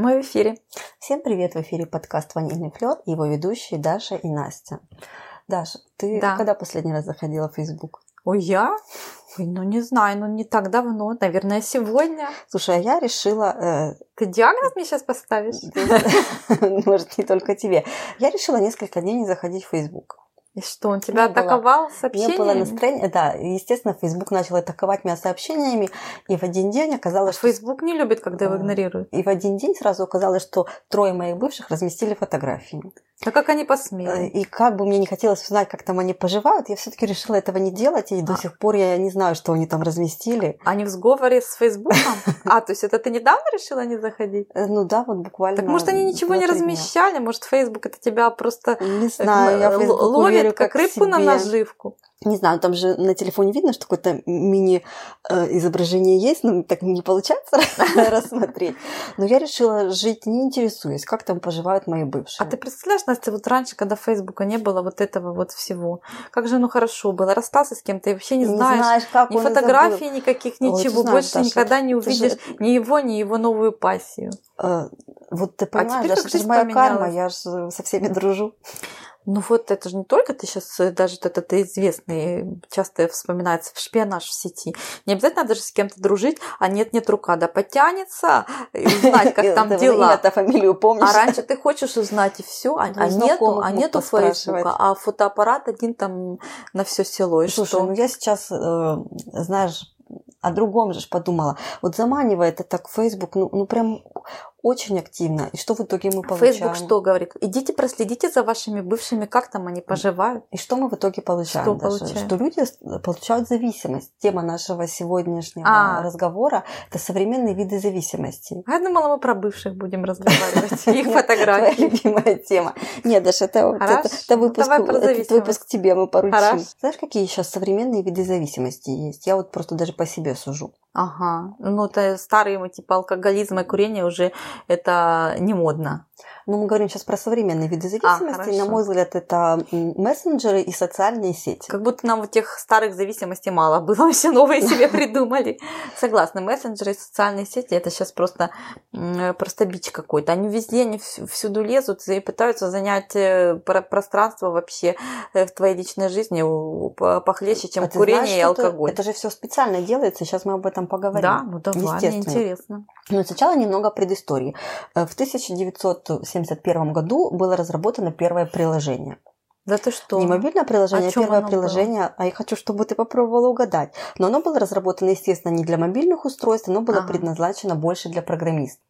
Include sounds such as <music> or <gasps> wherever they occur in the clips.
Мы в эфире. Всем привет! В эфире подкаст «Ванильный флёр» и его ведущие Даша и Настя. Даша, ты Да. когда последний раз заходила в Facebook? Ой, я? Ой, ну не знаю, ну не так давно, наверное, сегодня. Слушай, а я решила, Ты диагноз мне сейчас поставишь? э, <laughs> может, не только тебе, я решила несколько дней не заходить в Facebook. И что, он тебя Не было. атаковал Не сообщениями? было настроения, да, естественно, Facebook начал атаковать меня сообщениями, и в один день А оказалось, что Facebook не любит, когда его А. игнорируют. и в один день сразу оказалось, что трое моих бывших разместили фотографии. А как они Э, посмели? И как бы мне не хотелось узнать, как там они поживают, я все-таки решила этого не делать, и до А. сих пор я не знаю, что они там разместили. Они в сговоре с Фейсбуком? <laughs> А, то есть это ты недавно решила не заходить? Э, Ну да, вот буквально. Так может они ничего не размещали? Может Facebook это тебя просто Не э, знаю, я ловит как рыбку на наживку? Не знаю, там же на телефоне видно, что какое-то мини-изображение есть, но так не получается <laughs> рассмотреть. Но я решила жить не интересуясь, как там поживают мои бывшие. А ты представляешь, Настя, вот раньше, когда Фейсбука не было вот этого вот всего, как же оно хорошо было, расстался с кем-то и вообще не, знаешь, как ни он и фотографий забыл. никаких, Ой, ничего, знаешь, больше Даша, никогда не это же- увидишь ни его, ни его новую пассию. Э, Вот ты понимаешь, теперь Даша, как это же моя карма, поменялась. я же со всеми дружу. Ну вот это же не только ты сейчас, даже вот этот известный, часто вспоминается, шпионаж в сети. Не обязательно даже с кем-то дружить, а нет-нет, рука да потянется, и узнать, как там дела. Имя-то, фамилию помнишь? А раньше ты хочешь узнать и все, а, а нету, а нету. Фейсбука, а фотоаппарат один там на все село. И Слушай, что? ну я сейчас, э, знаешь, о другом же подумала. Вот заманивает это так Facebook, ну, ну прям очень активно. И что в итоге мы получаем? Фейсбук что говорит? Идите проследите за вашими бывшими, как там они поживают. И что мы в итоге получаем? Что получаем? Что люди с- получают зависимость. Тема нашего сегодняшнего А. разговора – это современные виды зависимости. А я думала, мы про бывших будем <laughs> разговаривать. Их Нет, Твоя фотографии. любимая тема. Нет, Даша, это, Ну, выпуск, тебе мы поручим. Знаешь, какие сейчас современные виды зависимости есть? Я вот просто даже по себе сужу. Ага. Ну, это старые, типа алкоголизм и курение уже это не модно. Ну, мы говорим сейчас про современные виды зависимости. А. На мой взгляд, это мессенджеры и социальные сети. Как будто нам вот тех старых зависимостей мало <laughs> было, мы все новые себе <laughs> придумали. Согласна, мессенджеры и социальные сети это сейчас просто, просто бич какой-то. Они везде, они вс- всюду лезут и пытаются занять э, про- пространство вообще э, в твоей личной жизни похлеще, чем А курение знаешь, и что это- алкоголь. Это же все специально делается. Сейчас мы об этом поговорим. Да, ну давай, мне интересно. Но сначала немного предыстории. Э, В 1971 году было разработано первое приложение. Да ты что? Не мобильное приложение, а первое приложение. А я хочу, чтобы ты попробовала угадать. Но оно было разработано, естественно, не для мобильных устройств, оно было Ага. предназначено больше для программистов.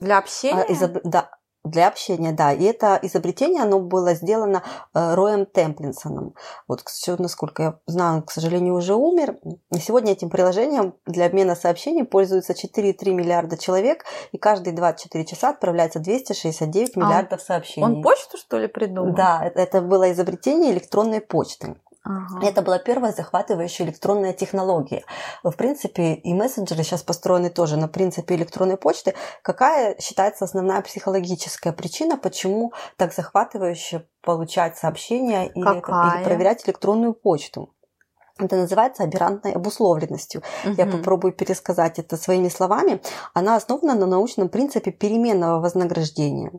Для А, общения? изоб- Да, для общения, да. И это изобретение, оно было сделано э, Роем Темплинсоном. Вот, сожалению, насколько я знаю, он, к сожалению, уже умер. И сегодня этим приложением для обмена сообщений пользуются 4,3 миллиарда человек, и каждые 24 часа отправляется 269 А, миллиардов сообщений. Он почту, что ли, придумал? Да, это было изобретение электронной почты. Ага. Это была первая захватывающая электронная технология. В принципе, и мессенджеры сейчас построены тоже на принципе электронной почты. Какая считается основная психологическая причина, почему так захватывающе получать сообщения или, Какая? или проверять электронную почту? Это называется аберрантной обусловленностью. Я Мгм. попробую пересказать это своими словами. Она основана на научном принципе переменного вознаграждения.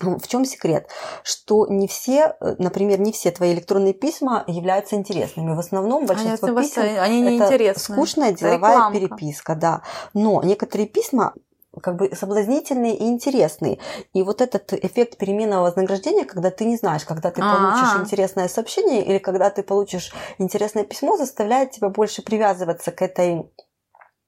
В чем секрет? Что не все, э, например, не все твои электронные письма являются интересными. В основном большинство Они, писем они это неинтересные. скучная деловая Рекламка. переписка, да. Но некоторые письма как бы соблазнительные и интересные. И вот этот эффект переменного вознаграждения, когда ты не знаешь, когда ты получишь А-а. интересное сообщение или когда ты получишь интересное письмо, заставляет тебя больше привязываться к этой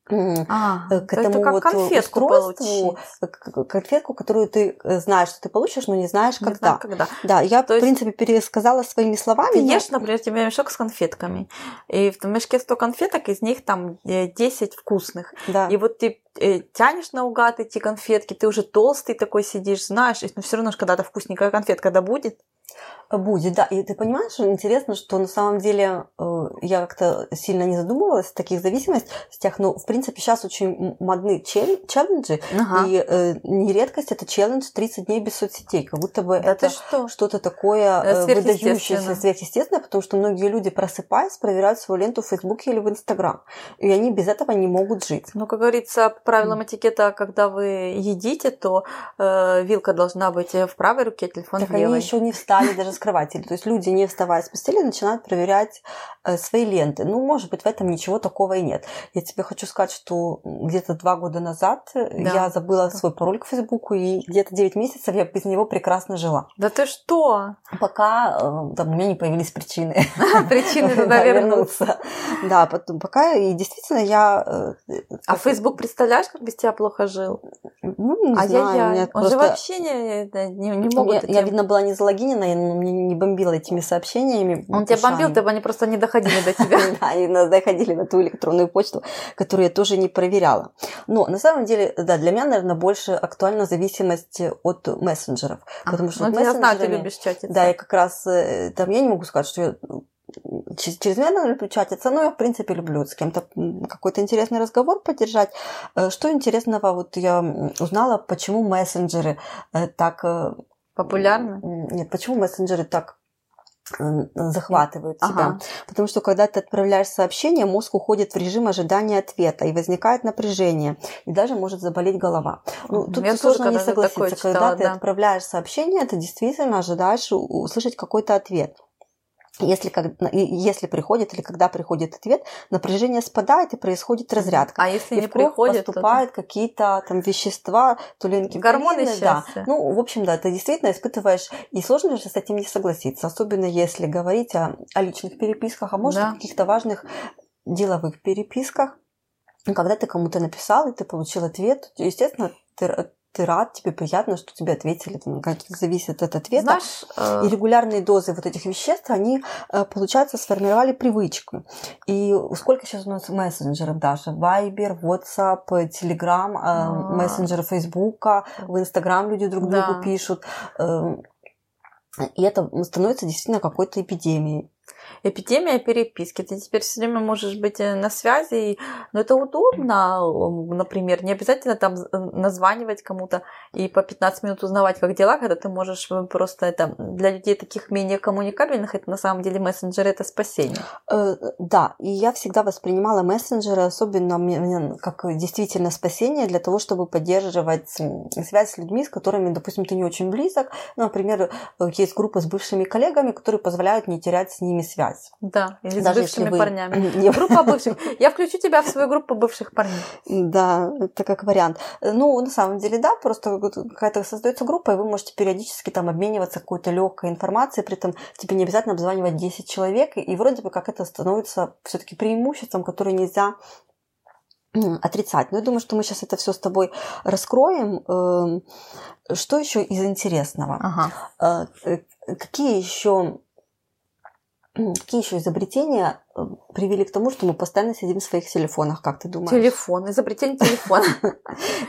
А, э, к то этому это как вот конфетку устройству, получить. к- конфетку, которую ты э, знаешь, что ты получишь, но не знаешь, Не когда. знаю, когда. Да, я, То в есть принципе, пересказала своими словами. Ты но- ешь, например, тебе мешок с конфетками, и в мешке 100 конфеток, из них там э, 10 вкусных. Да. И вот ты э, тянешь наугад эти конфетки, ты уже толстый такой сидишь, знаешь, но все равно ж когда-то вкусненькая конфетка да будет. Будет, да. И ты понимаешь, интересно, что на самом деле э, я как-то сильно не задумывалась о таких зависимостях, но, в принципе, сейчас очень модны челленджи, ага. и э, не редкость это челлендж 30 дней без соцсетей, как будто бы да это что? что-то такое э, выдающееся, сверхъестественное, потому что многие люди, просыпаясь, проверяют свою ленту в Фейсбуке или в Инстаграм, и они без этого не могут жить. Ну, как говорится, по правилам этикета, когда вы едите, то э, вилка должна быть в правой руке, телефон так в левой. они еще не встали даже с кровати. То есть люди, не вставая с постели, начинают проверять э, свои ленты. Ну, может быть, в этом ничего такого и нет. Я тебе хочу сказать, что где-то два года назад э, да. я забыла свой пароль к Фейсбуку, и где-то 9 месяцев я без него прекрасно жила. Да ты что? Пока э, там, у меня не появились причины. <laughs> Причины туда <laughs> вернуться. Да, пока и действительно я... А Facebook, представляешь, как без тебя плохо жил? Ну, не а знаю. Я, я. Он же вообще не, могут... Я, видно, была не залогинена, но мне не бомбил этими сообщениями. Он тебя бомбил, ты они просто не доходили до тебя. <laughs> Да, они доходили на ту электронную почту, которую я тоже не проверяла. Но на самом деле, да, для меня, наверное, больше актуальна зависимость от мессенджеров. Потому что ну, я знаю, ты любишь чатиться. Да, я как раз э, там я не могу сказать, что я чрезмерно люблю чатиться, но я, в принципе, люблю с кем-то какой-то интересный разговор поддержать. Э, что интересного, вот я узнала, почему мессенджеры э, так Популярны? Нет, почему мессенджеры так захватывают тебя. Ага. Потому что когда ты отправляешь сообщение, мозг уходит в режим ожидания ответа, и возникает напряжение, и даже может заболеть голова. Ну, тут Я сложно не согласиться. Читала, когда да. ты отправляешь сообщение, ты действительно ожидаешь услышать какой-то ответ. Если, если приходит или когда приходит ответ, напряжение спадает и происходит разрядка. А если и не в кровь приходит, поступают то... какие-то там вещества, то ли гормоны да. Ну, в общем, да, ты действительно испытываешь, и сложно же с этим не согласиться, особенно если говорить о, о личных переписках, а может да. о каких-то важных деловых переписках. Когда ты кому-то написал, и ты получил ответ, естественно, ты ты рад, тебе приятно, что тебе ответили, там, как зависит от ответа. Знаешь, э... И регулярные дозы вот этих веществ, они, э, получается, сформировали привычку. И сколько сейчас у нас мессенджеров даже? Viber, WhatsApp, Telegram, э, а. мессенджеры Фейсбука, в Инстаграм люди друг другу да. пишут. Эм, и это становится действительно какой-то эпидемией эпидемия переписки. Ты теперь все время можешь быть э, на связи, но это удобно, например, не обязательно там э, названивать кому-то и по 15 минут узнавать, как дела, когда ты можешь э, просто это для людей таких менее коммуникабельных, это на самом деле мессенджеры это спасение. Да, и я всегда воспринимала мессенджеры, особенно как действительно спасение для того, чтобы поддерживать связь с людьми, с которыми, допустим, ты не очень близок. Например, есть группа с бывшими коллегами, которые позволяют не терять с ними связь связь. Да, или Даже с бывшими вы... парнями. <laughs> Не... Группа бывших. Я включу тебя в свою группу бывших парней. Да, это как вариант. Ну, на самом деле, да, просто какая-то создается группа, и вы можете периодически там обмениваться какой-то легкой информацией, при этом тебе не обязательно обзванивать 10 человек, и вроде бы как это становится все-таки преимуществом, которое нельзя отрицать. Но я думаю, что мы сейчас это все с тобой раскроем. Эм, что еще из интересного? Ага. Э, э, какие еще Какие еще изобретения э, привели к тому, что мы постоянно сидим в своих телефонах, как ты думаешь? Телефон, изобретение телефона. <laughs>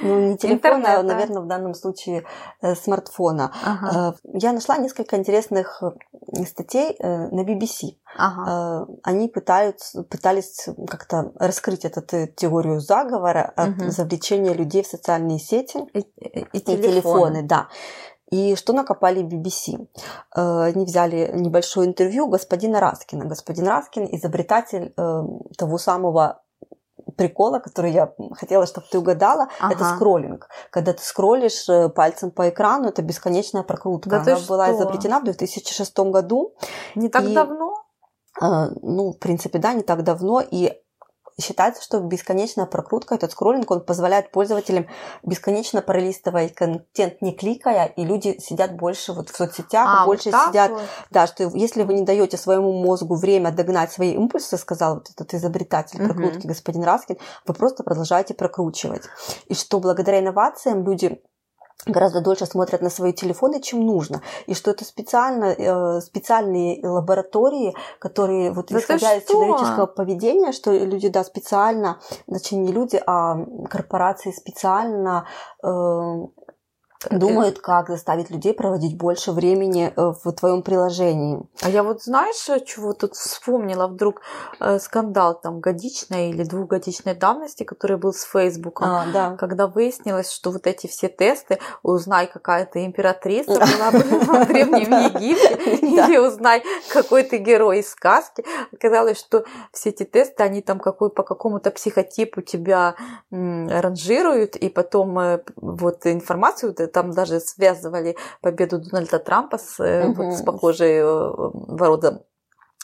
Ну, не телефона, а, наверное, в данном случае э, смартфона. Э, я нашла несколько интересных статей на BBC. Они пытаются, пытались как-то раскрыть эту теорию заговора завлечения людей в социальные сети и телефоны. Да. И что накопали BBC? Э, они взяли небольшое интервью господина Раскина. Господин Раскин – изобретатель э, того самого прикола, который я хотела, чтобы ты угадала, ага. это скроллинг. Когда ты скроллишь э, пальцем по экрану, это бесконечная прокрутка. Да Она была что? изобретена в 2006 году. Не так и, давно? Ну, в принципе, да, не так давно. И считается, что бесконечная прокрутка, этот скроллинг, он позволяет пользователям бесконечно пролистывать контент, не кликая, и люди сидят больше вот в соцсетях, а, больше вот сидят. Вот. Да, что если вы не даете своему мозгу время догнать свои импульсы, сказал вот этот изобретатель прокрутки угу. господин Раскин, вы просто продолжаете прокручивать. И что благодаря инновациям люди гораздо дольше смотрят на свои телефоны, чем нужно. И что это специально, э, специальные лаборатории, которые вот да исходя из человеческого поведения, что люди, да, специально, значит, не люди, а корпорации специально э, думают, как заставить людей проводить больше времени э, в твоем приложении. А я вот знаешь, чего тут вспомнила вдруг э, скандал там годичной или двухгодичной давности, который был с Фейсбуком, А, да. когда выяснилось, что вот эти все тесты, узнай, какая ты императрица <laughs> была бы в Древнем Египте, <laughs> или узнай, какой ты герой из сказки. Оказалось, что все эти тесты, они там какой, по какому-то психотипу тебя ранжируют, и потом э, вот информацию, там даже связывали победу Дональда Трампа с, э, вот с похожей э, рода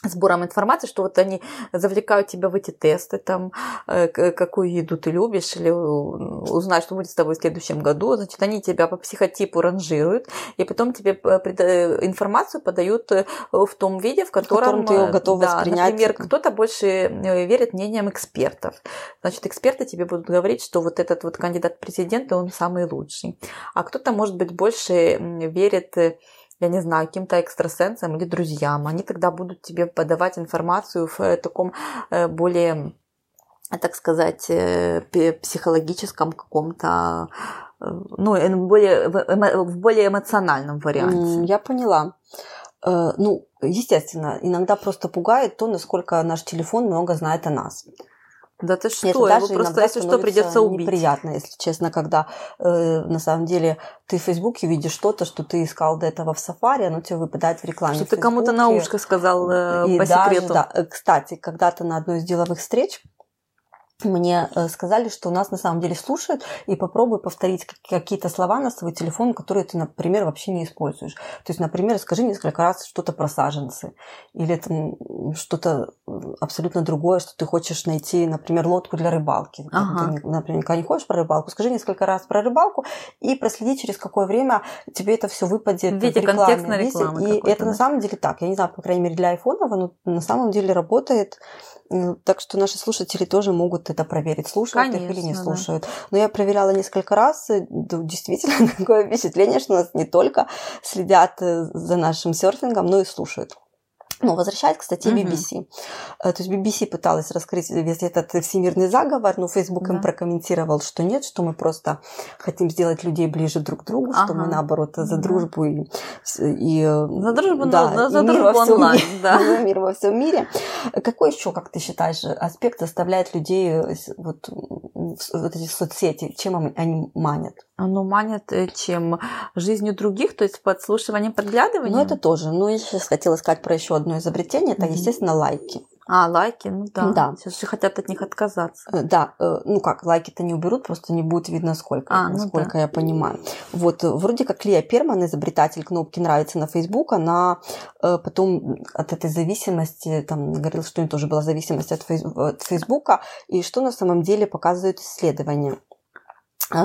сбором информации, что вот они завлекают тебя в эти тесты, там, э, какую еду ты любишь, или узнай, что будет с тобой в следующем году, значит, они тебя по психотипу ранжируют, и потом тебе э, э, информацию подают в том виде, в котором, котором ты готов да, воспринять. Например, кто-то больше верит мнениям экспертов. Значит, эксперты тебе будут говорить, что вот этот вот кандидат в президенты, он самый лучший. А кто-то, может быть, больше верит я не знаю, каким-то экстрасенсам или друзьям. Они тогда будут тебе подавать информацию в э, таком э, более, э, так сказать, психологическом каком-то, ну, э, более, в более эмоциональном варианте. Я поняла. Ну, естественно, иногда просто пугает то, насколько наш телефон много знает о нас. Да ты что, это его даже просто, иногда если что, придется убить. неприятно, если честно, когда э, на самом деле ты в Фейсбуке видишь что-то, что ты искал до этого в Сафари, оно тебе выпадает в рекламе. Что в ты кому-то на ушко сказал э, И по даже, секрету. да, э, кстати, когда-то на одной из деловых встреч мне э, сказали, что нас на самом деле слушают, и попробуй повторить как- какие-то слова на свой телефон, которые ты, например, вообще не используешь. То есть, например, скажи несколько раз что-то про саженцы, или там что-то абсолютно другое, что ты хочешь найти, например, лодку для рыбалки. Ага. Ты, никогда не хочешь про рыбалку, скажи несколько раз про рыбалку, и проследи, через какое время тебе это все выпадет В виде рекламе. контекстной Видите? рекламы И это да? на самом деле так. Я не знаю, по крайней мере, для айфонов оно на самом деле работает. М, Так что наши слушатели тоже могут это проверить, слушают их или не Конечно, да. слушают. Но я проверяла несколько раз, и да, действительно <laughs> такое впечатление, что нас не только следят э, за нашим серфингом, но и слушают. Ну, возвращаясь к статье. BBC. Э, То есть BBC пыталась раскрыть весь этот всемирный заговор, но Facebook им Да. прокомментировал, что нет, что мы просто хотим сделать людей ближе друг к другу, что мы Ага. наоборот за Да. дружбу и, и э, За дружбу, да, но- за и мир дружбу во всем онлайн, мире. да. <laughs> За мир во всем мире. Какой еще, как ты считаешь, аспект заставляет людей э, вот, вот эти соцсети, чем они- манят? Оно манит э, чем жизнью других, то есть подслушиванием, подглядыванием. Ну, это тоже. Ну, я сейчас хотела сказать про еще одно изобретение. Это, Мгм. естественно, лайки. А, лайки, ну да. Да. Сейчас же хотят от них отказаться. Э, Да, э, ну как, лайки-то не уберут, просто не будет видно сколько, А, ну насколько я понимаю. Вот, э, вроде как Лия Перман, изобретатель кнопки «Нравится» на Facebook, она потом от этой зависимости, там, говорила, что у нее тоже была зависимость от, фейс- от Фейсбука, и что на самом деле показывают исследования,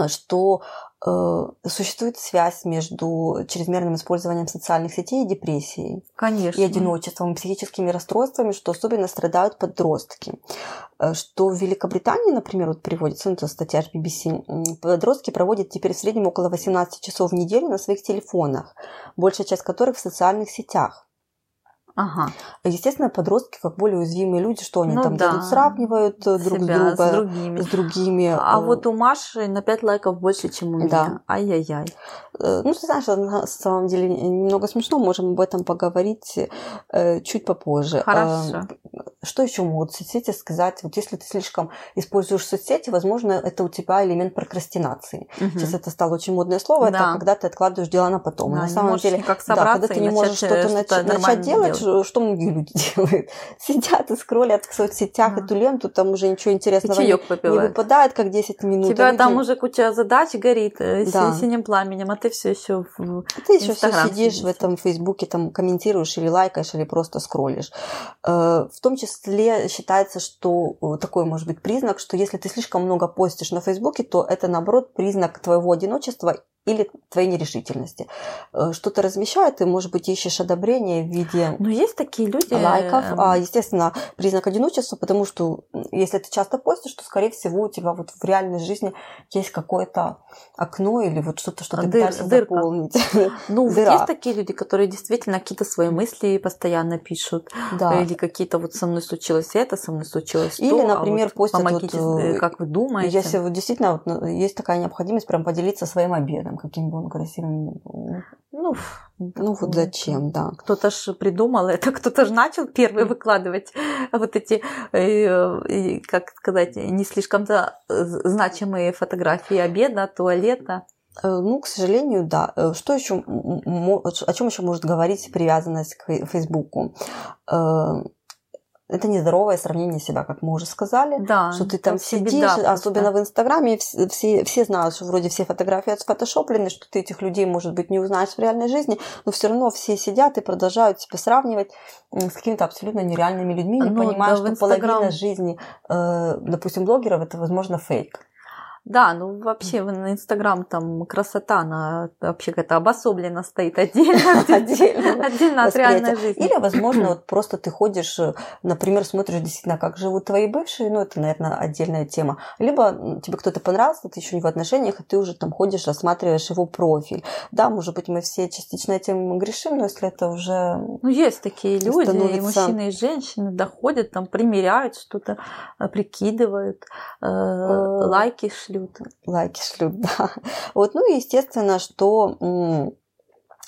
что существует связь между чрезмерным использованием социальных сетей и депрессией Конечно. и одиночеством, и психическими расстройствами, что особенно страдают подростки. Э, Что в Великобритании, например, вот приводится, ну, это статья BBC, подростки проводят теперь в среднем около 18 часов в неделю на своих телефонах, большая часть которых в социальных сетях. Ага. Естественно, подростки, как более уязвимые люди, что они Ну там да. делают, сравнивают э, друг Себя друга с другими. с другими. А э, вот у Маши на 5 лайков больше, чем у меня. Да. Ай-яй-яй. Э, Ну, ты знаешь, на самом деле немного смешно, можем об этом поговорить чуть попозже. Хорошо. Что еще могут соцсети сказать? Вот если ты слишком используешь соцсети, возможно, это у тебя элемент прокрастинации. Мгм. Сейчас это стало очень модное слово, Да. это когда ты откладываешь дела на потом. Да, на самом деле, да, когда ты не можешь что-то нач- начать делать, делать. Что, что многие люди <laughs> делают. Сидят и скроллят в соцсетях Да. эту ленту, там уже ничего интересного не, не выпадает, как 10 минут. У тебя а люди- там уже куча задач горит э, с- Да. синим пламенем, а ты все еще в... А Ты еще все сидишь сидишь. в этом Фейсбуке, там комментируешь или лайкаешь, или просто скроллишь. Э, В том числе считается, что такой может быть признак, что если ты слишком много постишь на Фейсбуке, то это наоборот признак твоего одиночества или твоей нерешительности. Э, Что-то размещают, и, может быть, ищешь одобрение в виде Но есть такие люди... лайков, э, а, естественно, признак одиночества, потому что если ты часто постишь, то, скорее всего, у тебя вот в реальной жизни есть какое-то окно или вот что-то, что ты Дыр- пытаешься дырка. заполнить. <laughs> Ну, <laughs> дыра. есть такие люди, которые действительно какие-то свои мысли постоянно пишут. Да. Или какие-то вот со мной случилось это, со мной случилось то. Или, а например, вот постят помогите, вот, э, э, как вы думаете. Если вот действительно вот, ну, есть такая необходимость прям поделиться своим обедом. Профилем, каким бы он красивым ни был. Ну, Ну вот зачем, да. Кто-то же придумал это, <laughs> кто-то же начал первый выкладывать вот эти, э, как сказать, не слишком-то значимые фотографии обеда, туалета. Э, Ну, к сожалению, да. Э, Что еще, о чем еще может говорить привязанность к Фей- Фейсбуку? Это нездоровое сравнение себя, как мы уже сказали. Да, что ты там сидишь, беда особенно в Инстаграме, вс- все, все знают, что вроде все фотографии отфотошоплены, что ты этих людей, может быть, не узнаешь в реальной жизни, но все равно все сидят и продолжают себя сравнивать с какими-то абсолютно нереальными людьми, не Ну, понимая, да, что Инстаграм- половина жизни, э, допустим, блогеров, это, возможно, фейк. Да, ну вообще на Инстаграм там красота, она вообще как-то обособленно стоит отдельно, <laughs> Отдельно. отдельно от реальной жизни. Или, возможно, вот просто ты ходишь, э, например, смотришь действительно, как живут твои бывшие, ну, это, наверное, отдельная тема. Либо тебе кто-то понравился, ты еще не в отношениях, и ты уже там ходишь, рассматриваешь его профиль. Да, может быть, мы все частично этим грешим, но если это уже... Ну, есть такие люди, и мужчины, и женщины доходят, там, примеряют что-то, э, прикидывают, э, лайки шлют. лайки шлют, <laughs> да. Вот, ну и естественно, что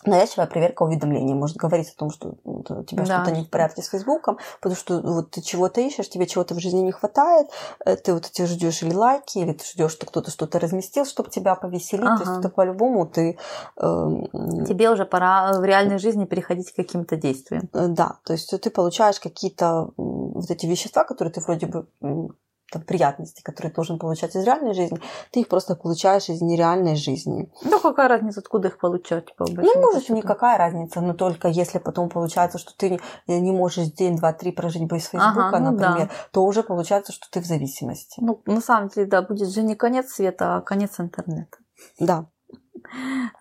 навязчивая проверка уведомлений может говорить о том, что м, у тебя Да. что-то не в порядке с Фейсбуком, потому что вот ты чего-то ищешь, тебе чего-то в жизни не хватает, э, ты вот эти ждешь или лайки, или ты ждешь, что кто-то что-то разместил, чтобы тебя повеселить, то есть Ага. это по-любому ты... э, Тебе уже пора в реальной жизни переходить к каким-то действиям. э, Да, то есть ты получаешь какие-то вот эти вещества, которые ты вроде бы там, приятности, которые ты должен получать из реальной жизни, ты их просто получаешь из нереальной жизни. Ну, какая разница, откуда их получать, по Ну, может, счету? никакая разница, но только если потом получается, что ты не, не можешь день, два, три прожить без Фейсбука, Ага, ну например, да. то уже получается, что ты в зависимости. Ну, на самом деле, да, будет же не конец света, а конец интернета. Да.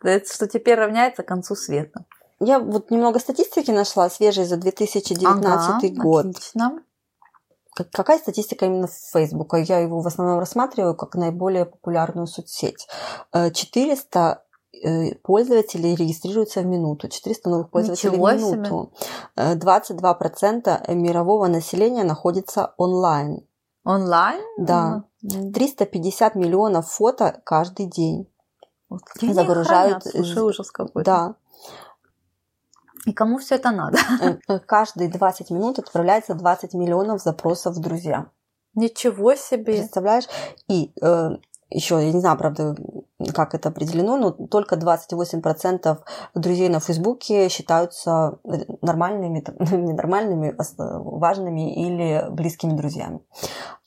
Это что теперь равняется концу света. Я вот немного статистики нашла, свежей за 2019 Ага, год. Отлично. Как- Какая статистика именно Фейсбука? Я его в основном рассматриваю как наиболее популярную соцсеть. Э, 400 э, пользователей регистрируются в минуту. 400 новых пользователей Ничего в минуту. Э, 22% мирового населения находится онлайн. Онлайн? Да. Ну, 350 миллионов фото каждый день. вот загружают? Слушай, ужас какой-то. Да. И кому все это надо? Э, э, Каждые 20 минут отправляется 20 миллионов запросов в друзья. Ничего себе. Представляешь? И еще, я не знаю, правда, как это определено, но только 28% друзей на Фейсбуке считаются нормальными, там, <laughs> ненормальными, ос- важными или близкими друзьями.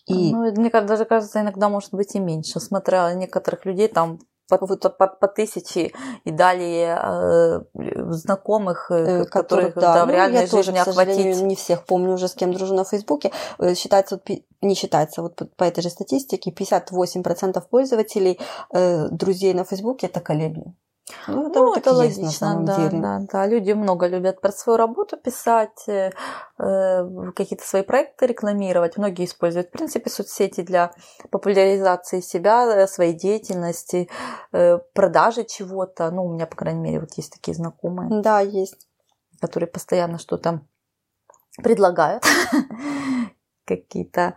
И Ну, мне кажется, даже кажется, иногда может быть и меньше. Смотря некоторых людей там по, по, по- тысяче и далее э, знакомых, э, э, которых да, в ну, реальной я тоже, жизни к охватить. не всех помню уже, с кем дружу на Фейсбуке. Э, Считается, не считается, вот по, по этой же статистике, 58% пользователей э, друзей на Фейсбуке это коллеги. Ну, это Ну, вот это логично, на самом да, деле. да, да. Люди много любят про свою работу писать, э, э, какие-то свои проекты рекламировать. Многие используют, в принципе, соцсети для популяризации себя, э, своей деятельности, э, продажи чего-то. Ну, у меня, по крайней мере, вот есть такие знакомые, Да, есть. которые постоянно что-то предлагают. <laughs> Какие-то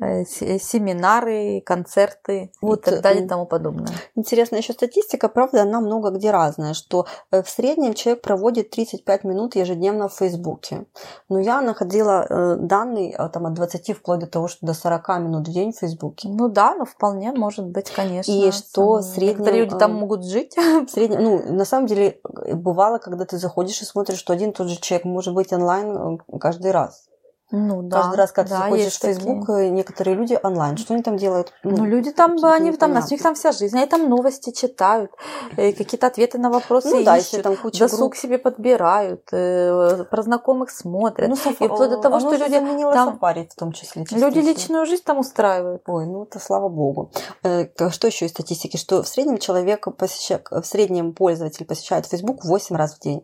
семинары, концерты Вот, и так далее и м, тому подобное. Интересная еще статистика, правда, она много где разная, что э, в среднем человек проводит 35 минут ежедневно в Фейсбуке. Но я находила э, данные э, там, от 20 вплоть до того, что до 40 минут в день в Фейсбуке. Ну да, но вполне может быть, конечно. И что в среднем, Некоторые люди там э, могут жить. <laughs> В среднем, ну, на самом деле, э, бывало, когда ты заходишь и смотришь, что один и тот же человек может быть онлайн э, каждый раз. Ну да. каждый раз, когда да, ты заходишь в Фейсбук, такие. э, некоторые люди онлайн. Что они там делают? Ну, люди там, они там, у них там вся жизнь, они там новости читают, э, какие-то ответы на вопросы ну да, ищут, если там куча досуг групп. себе подбирают, э, про знакомых смотрят. Ну, и вплоть до того, оно что люди там- сафари в том числе. Люди частично. личную жизнь там устраивают. Ой, ну это слава богу. Что еще из статистики? Что в среднем человек посещает, в среднем пользователь посещает Facebook 8 раз в день.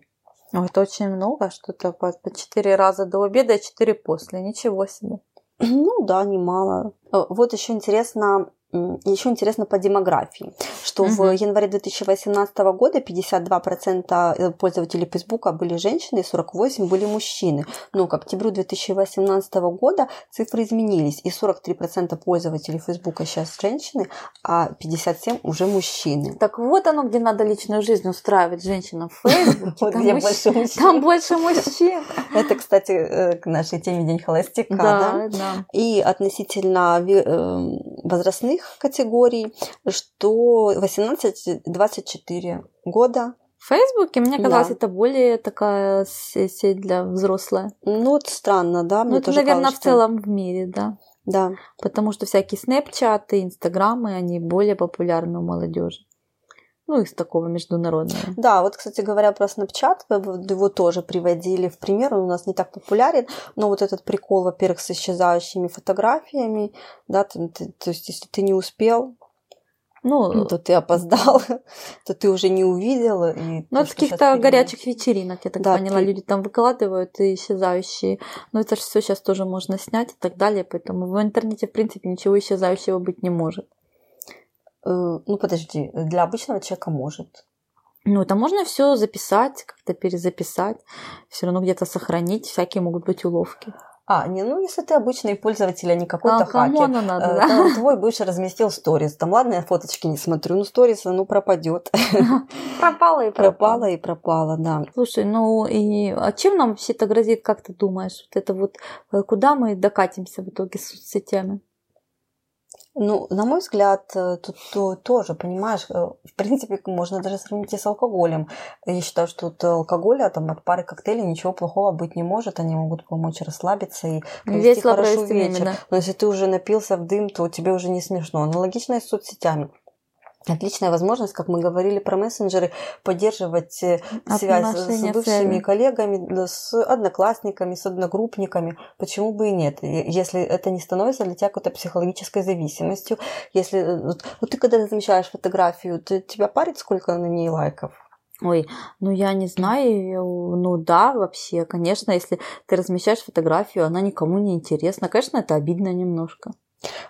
Ну, это очень много, что-то по, по 4 раза до обеда и 4 после. Ничего себе. Ну да, немало. Э, Вот еще интересно, еще интересно по демографии, что угу. в январе 2018 года 52% э, пользователей Фейсбука были женщины, и 48% были мужчины. Но к октябрю 2018 года цифры изменились, и 43% пользователей Фейсбука сейчас женщины, а 57% уже мужчины. Так вот оно, где надо личную жизнь устраивать женщинам в <laughs> Фейсбуке. Там больше мужчин. Это, кстати, э, к нашей теме День холостяка. И относительно э, возрастных возрастных категорий, что 18-24 года. В Фейсбуке, мне казалось, да. это более такая сеть для взрослых. Ну, вот странно, да? Мне ну, это, наверное, казалось, в целом в мире, да. Да. Потому что всякие снэпчаты, инстаграмы, они более популярны у молодежи ну, из такого международного. Да, вот, кстати говоря, про Snapchat, его тоже приводили в пример, он у нас не так популярен, но вот этот прикол, во-первых, с исчезающими фотографиями, да, то, то есть, если ты не успел, ну, то ты опоздал, <laughs> то ты уже не увидел. И ну, от каких-то горячих вечеринок, я так да, поняла, ты... люди там выкладывают и исчезающие. Но это же все сейчас тоже можно снять и так далее, поэтому в интернете, в принципе, ничего исчезающего быть не может. Э, ну, подожди, для обычного человека может. Ну, это можно все записать, как-то перезаписать, все равно где-то сохранить, всякие могут быть уловки. А, не, ну если ты обычный пользователь, а не какой-то а, хакер. Надо, э, да? Твой бывший разместил сторис. Там, ладно, я фоточки не смотрю, ну сторис, ну пропадет. <laughs> Пропала и пропала. Пропала и пропала, да. Слушай, ну и а чем нам вообще это грозит, как ты думаешь? Вот это вот, э, куда мы докатимся в итоге с соцсетями? Ну, на мой взгляд, э, тут то, тоже, понимаешь, э, в принципе, можно даже сравнить и с алкоголем. Я считаю, что от алкоголя, там, от пары коктейлей ничего плохого быть не может. Они могут помочь расслабиться и провести Весело хорошо вечер. Да. Но если ты уже напился в дым, то тебе уже не смешно. Аналогично и с соцсетями отличная возможность, как мы говорили про мессенджеры, поддерживать э, связь с бывшими цели. коллегами, с одноклассниками, с одногруппниками. Почему бы и нет? Если это не становится для тебя какой-то психологической зависимостью, если э, вот ты когда замечаешь фотографию, ты, тебя парит, сколько на ней лайков? Ой, ну я не знаю, ну да, вообще, конечно, если ты размещаешь фотографию, она никому не интересна, конечно, это обидно немножко.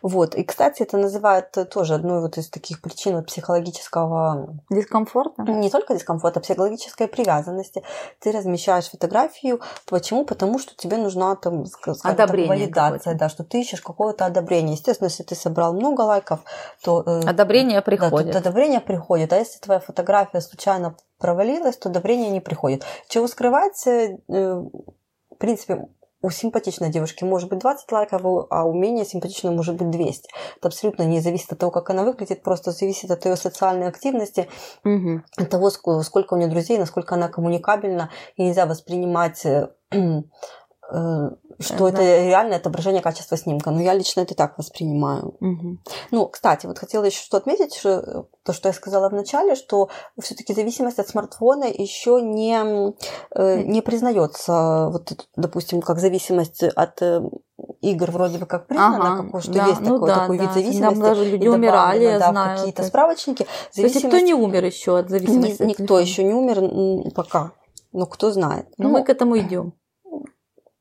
Вот. И, кстати, это называют тоже одной вот из таких причин психологического... Дискомфорта? Не только дискомфорта, а психологической привязанности. Ты размещаешь фотографию. Почему? Потому что тебе нужна там, одобрение так, валидация, да, что ты ищешь какого-то одобрения. Естественно, если ты собрал много лайков, то... Э, одобрение приходит. Да, одобрение приходит. А если твоя фотография случайно провалилась, то одобрение не приходит. Чего скрывать? Э, в принципе, у симпатичной девушки может быть 20 лайков, а у менее симпатичной может быть 200. Это абсолютно не зависит от того, как она выглядит, просто зависит от ее социальной активности, угу. от того, сколько у нее друзей, насколько она коммуникабельна, и нельзя воспринимать э, что да. это реальное отображение качества снимка. Но я лично это так воспринимаю. Угу. Ну, кстати, вот хотела еще что отметить, что э, то, что я сказала в начале, что все-таки зависимость от смартфона еще не, э, не признается, вот, допустим, как зависимость от игр вроде бы как признано, ага, какое, что да, есть ну такой, да, такой да. вид зависимости. Там даже люди умирали, я да, знаю. Какие-то справочники. Зависимость... То есть никто не умер еще от зависимости? Никто еще не умер пока. Ну, кто знает. Но ну, мы к этому идем.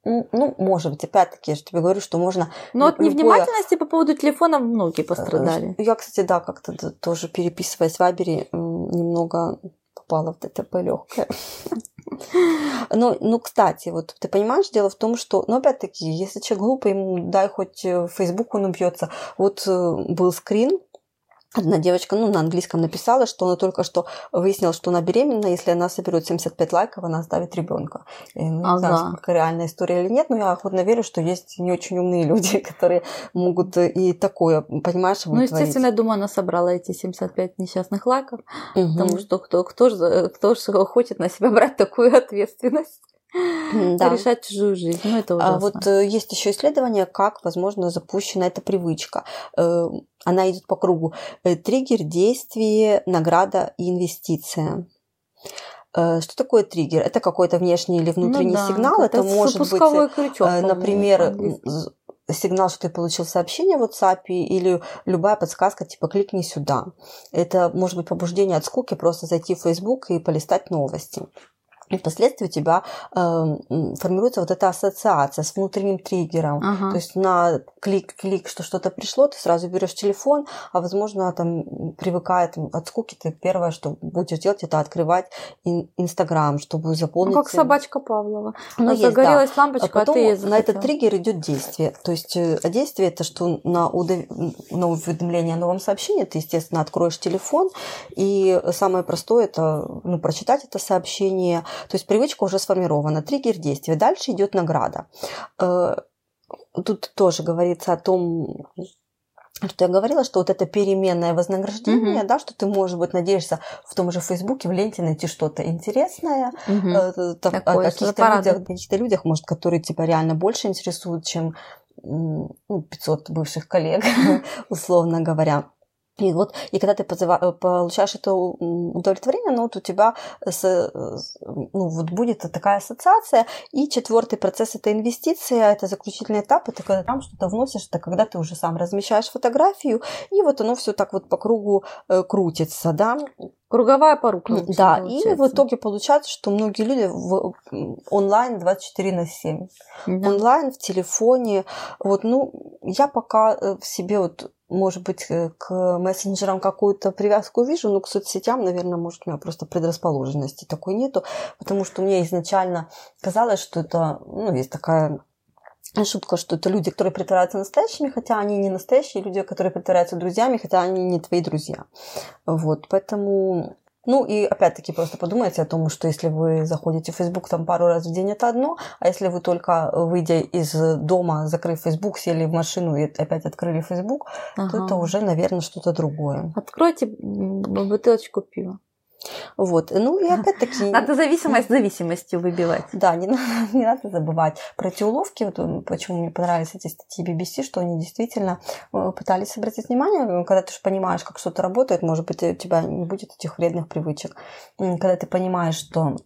Ну, может быть, опять-таки, я же тебе говорю, что можно... Но от невнимательности по поводу телефона многие пострадали. Я, кстати, да, как-то тоже переписываясь в Вайбере, немного попала в ДТП легкое. <laughs> Ну, ну, кстати, вот ты понимаешь, дело в том, что, ну, опять-таки, если человек глупый, ему дай хоть в Facebook он убьется. Вот э, был скрин, Одна девочка, ну, на английском написала, что она только что выяснила, что она беременна, если она соберет 75 лайков, она оставит ребенка. Ну, ага. не знаю, сколько реальная история или нет, но я охотно верю, что есть не очень умные <laughs> люди, которые могут и такое, понимаешь, Ну, естественно, я думаю, она собрала эти 75 несчастных лайков, угу. потому что кто, кто, же, кто же хочет на себя брать такую ответственность? <gasps> да. решать чужую жизнь. Ну, это ужасно. А вот э, есть еще исследование, как, возможно, запущена эта привычка. Э, она идет по кругу. Э, триггер, действие, награда и инвестиция. Что такое триггер? Это какой-то внешний или внутренний ну, да, сигнал. Это, это может быть, крючок, например, сигнал, что ты получил сообщение в WhatsApp или любая подсказка, типа кликни сюда. Это может быть побуждение от скуки, просто зайти в Facebook и полистать новости. И впоследствии у тебя э, формируется вот эта ассоциация с внутренним триггером. Ага. То есть на клик-клик, что что-то пришло, ты сразу берешь телефон, а возможно там привыкает от скуки, ты первое, что будешь делать, это открывать Инстаграм, чтобы заполнить. Ну, как собачка Павлова. Ну, есть, загорелась да. лампочка, а потом а ты на этот триггер идет действие. То есть э, а действие это что на, удов... на уведомление о новом сообщении ты, естественно, откроешь телефон, и самое простое это ну, прочитать это сообщение. То есть привычка уже сформирована, триггер действия. Дальше идет награда. Э, Тут тоже говорится о том, что я говорила, что вот это переменное вознаграждение, Мгм. да, что ты, может быть, надеешься в том же Фейсбуке в ленте найти что-то интересное, Мгм. э, там, о Такое, что-то каких-то людях, каких-то людях, может, которые тебя реально больше интересуют, чем ну, 500 бывших коллег, <laughs> условно говоря. И вот, и когда ты позыва- э, получаешь это удовлетворение, ну вот у тебя с- ну, вот будет такая ассоциация. И четвертый процесс это инвестиция, это заключительный этап, это когда там что-то вносишь, это когда ты уже сам размещаешь фотографию, и вот оно все так вот по кругу э, крутится, да. Круговая порука. Да, и получается. в итоге получается, что многие люди в, онлайн 24 на 7 Да. онлайн, в телефоне. Вот, ну, я пока э, в себе вот может быть, э, к мессенджерам какую-то привязку вижу, но к соцсетям, наверное, может, у меня просто предрасположенности такой нету, потому что мне изначально казалось, что это, ну, есть такая шутка, что это люди, которые притворяются настоящими, хотя они не настоящие, люди, которые притворяются друзьями, хотя они не твои друзья. Вот, поэтому ну и опять-таки просто подумайте о том, что если вы заходите в Facebook там пару раз в день, это одно, а если вы только выйдя из дома, закрыв Facebook, сели в машину и опять открыли Facebook, то Ага. это уже, наверное, что-то другое. Откройте бутылочку пива. Вот. Ну и опять-таки... Надо зависимость зависимостью выбивать. Да, не <laughs> надо, не надо забывать про эти уловки. Вот почему мне понравились эти статьи BBC, что они действительно э, пытались обратить внимание, когда ты же понимаешь, как что-то работает, может быть, у тебя не будет этих вредных привычек. Когда ты понимаешь, что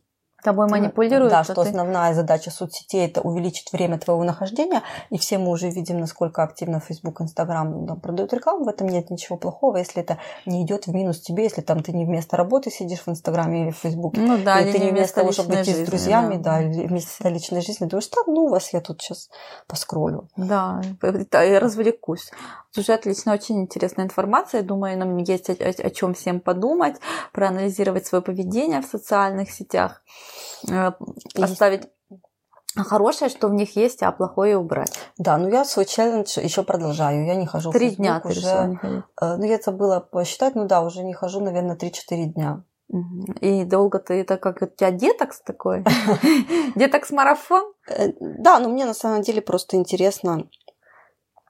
Тобой манипулируют, Да, что ты- основная задача соцсетей это увеличить время твоего нахождения. И все мы уже видим, насколько активно Facebook, Instagram там, продают рекламу. В этом нет ничего плохого, если это не идет в минус тебе, если там ты не вместо работы сидишь в Инстаграме или в Фейсбуке. Ну да, или или ты не вместо того, чтобы быть с друзьями, да. или вместо личной жизни, думаешь, так, ну, вас я тут сейчас поскролю. Да, я развлекусь. Слушай, отлично, очень интересная информация. Думаю, нам есть о, о- о чем всем подумать, проанализировать свое поведение в социальных сетях, оставить хорошее, что в них есть, а плохое убрать. Да, ну я свой челлендж еще продолжаю. Я не хожу Три дня ты решила уже. не ходить. э, Ну, я забыла посчитать, ну да, уже не хожу, наверное, 3-4 дня. И долго ты, это как у тебя детокс такой? <laughs> Детокс-марафон? Э, Да, но мне на самом деле просто интересно,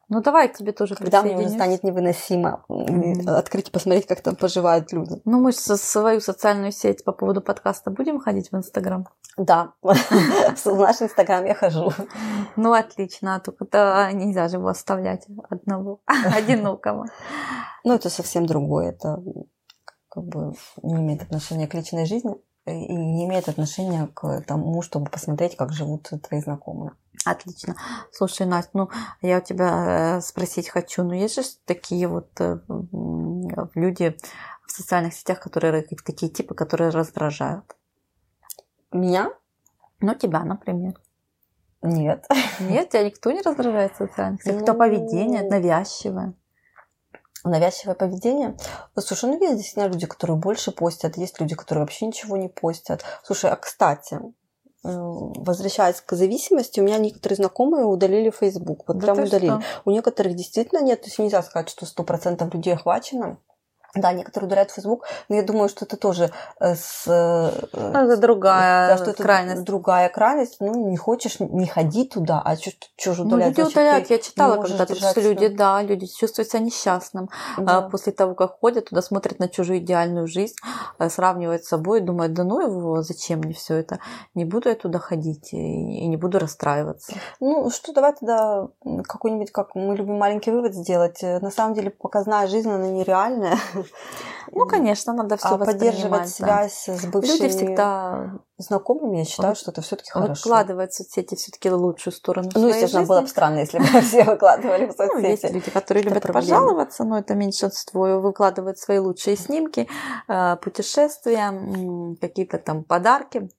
Ну давай к тебе тоже когда мне уже станет невыносимо Мгм. открыть и посмотреть, как там поживают люди. Ну мы же со- свою социальную сеть по поводу подкаста будем ходить в Инстаграм? Да, <laughs> в наш инстаграм я хожу. Ну, отлично, а только нельзя же его оставлять одного, <laughs> одинокого. Ну, это совсем другое. Это как бы не имеет отношения к личной жизни и не имеет отношения к тому, чтобы посмотреть, как живут твои знакомые. Отлично. Слушай, Настя, ну, я у тебя э, спросить хочу, ну, есть же такие вот э, м, люди в социальных сетях, которые такие типы, которые раздражают. Меня? Ну, тебя, например. Нет. <laughs> Нет, тебя никто не раздражает в социальных сетях? Кто Ну. поведение навязчивое? Навязчивое поведение. Вот, Слушай, ну есть действительно люди, которые больше постят, есть люди, которые вообще ничего не постят. Слушай, а кстати, э, возвращаясь к зависимости, у меня некоторые знакомые удалили Facebook. Вот Да прям удалили. что? У некоторых действительно нет, то есть нельзя сказать, что 100% людей охвачено. Да, некоторые удаляют Facebook, но я думаю, что это тоже э, с... э, Ну, Это другая да, что это крайность. другая крайность. Ну, не хочешь, не ходи туда, а что же Ну, удалять? люди Значит, удаляют. Я читала когда-то, что люди, да, люди чувствуют себя несчастным. Да. А после того, как ходят туда, смотрят на чужую идеальную жизнь, а, сравнивают с собой, думают, да ну его, зачем мне все это? Не буду я туда ходить и, и не буду расстраиваться. Ну, что, давай тогда какой-нибудь, как мы любим маленький вывод сделать. Э, На самом деле, показная жизнь, она нереальная. <laughs> Ну, конечно, надо все а поддерживать связь с бывшими Люди всегда знакомыми, я считаю, что это все-таки хорошо. выкладывают в соцсети все-таки лучшую сторону Ну, естественно, жизни. было бы странно, если бы <laughs> все выкладывали в Ну, есть соцсети. люди, которые Это любят проблема. пожаловаться, но это меньшинство, выкладывают свои лучшие снимки, э, путешествия, какие-то там подарки.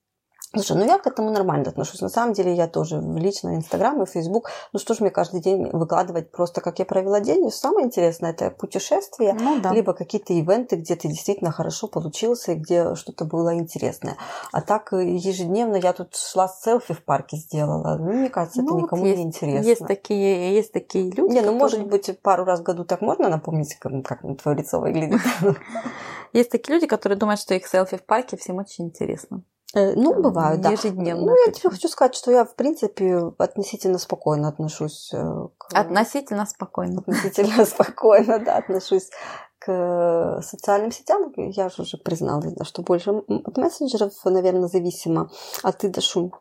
Слушай, ну я к этому нормально отношусь. На самом деле я тоже в лично Инстаграм и Фейсбук. Ну что ж мне каждый день выкладывать просто, как я провела день. Самое интересное это путешествия, Ну да. либо какие-то ивенты, где ты действительно хорошо получился и где что-то было интересное. А так э, ежедневно я тут шла селфи в парке сделала. Ну, мне кажется, это Ну, вот никому есть, не интересно. Есть такие, есть такие люди. Не, ну которые- может быть пару раз в году так можно напомнить, как, как твое лицо выглядит. <laughs> Есть такие люди, которые думают, что их селфи в парке всем очень интересно. Ну, бывают, да. Ежедневно. Ну, я тебе хочу сказать, что я, в принципе, относительно спокойно отношусь э, к... Относительно спокойно. относительно <laughs> спокойно, да, отношусь к социальным сетям. Я же уже призналась, да, что больше от мессенджеров, наверное, зависимо. А ты, Дашу?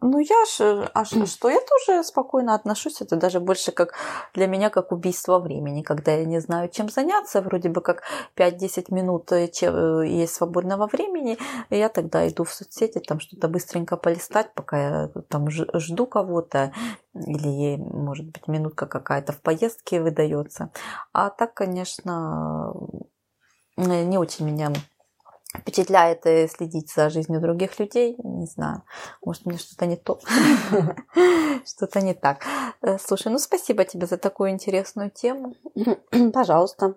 Ну, я ж, а что, я тоже спокойно отношусь. Это даже больше как для меня как убийство времени, когда я не знаю, чем заняться. Вроде бы как 5-10 минут э, э, есть свободного времени. И я тогда иду в соцсети, там что-то быстренько полистать, пока я там жду кого-то. Или, может быть, минутка какая-то в поездке выдается. А так, конечно, э, не очень меня впечатляет э, следить за жизнью других людей. Не знаю, может, мне что-то не то, <laughs> что-то не так. Э, Слушай, ну спасибо тебе за такую интересную тему. <clears throat> Пожалуйста.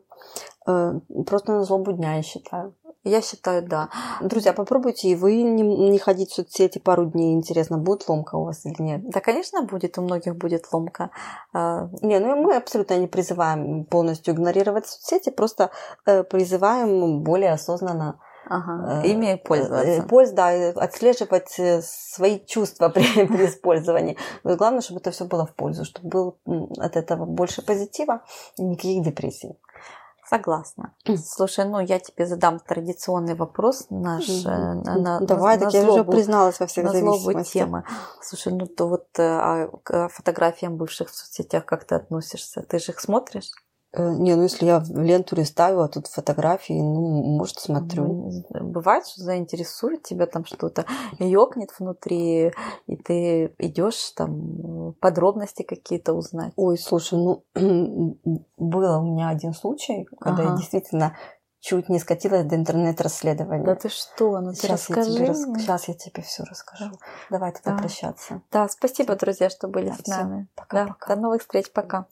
Э, Просто на злобу дня, я считаю. Я считаю, да. Друзья, попробуйте и вы не, не ходить в соцсети пару дней. Интересно, будет ломка у вас или нет? Да, конечно, будет, у многих будет ломка. А, Не, ну мы абсолютно не призываем полностью игнорировать соцсети, просто призываем более осознанно Ага, Э, ими э, пользоваться. польз- да, отслеживать э, свои чувства <laughs> при, при использовании. Но главное, чтобы это все было в пользу, чтобы было от этого больше позитива и никаких депрессий. Согласна. Слушай, ну я тебе задам традиционный вопрос наш э, на, на- Давай, на так я уже злобу. призналась во всех на злобу темы. Слушай, ну то вот э, а к фотографиям бывших в соцсетях как ты относишься? Ты же их смотришь? Э, Не, ну если я в ленту листаю, а тут фотографии, ну, может, смотрю. Ну, Бывает, что заинтересует тебя там что-то, ёкнет внутри, и ты идешь там подробности какие-то узнать. Ой, слушай, ну, <clears throat> было у меня один случай, когда я Ага. действительно чуть не скатилась до интернет-расследования. Да ты что, ну ты Сейчас я, расскажи тебе рас-. Сейчас я тебе все расскажу. Давай тогда Да. прощаться. Да, спасибо, друзья, что были Да, с нами. Пока-пока. Да, до новых встреч, пока.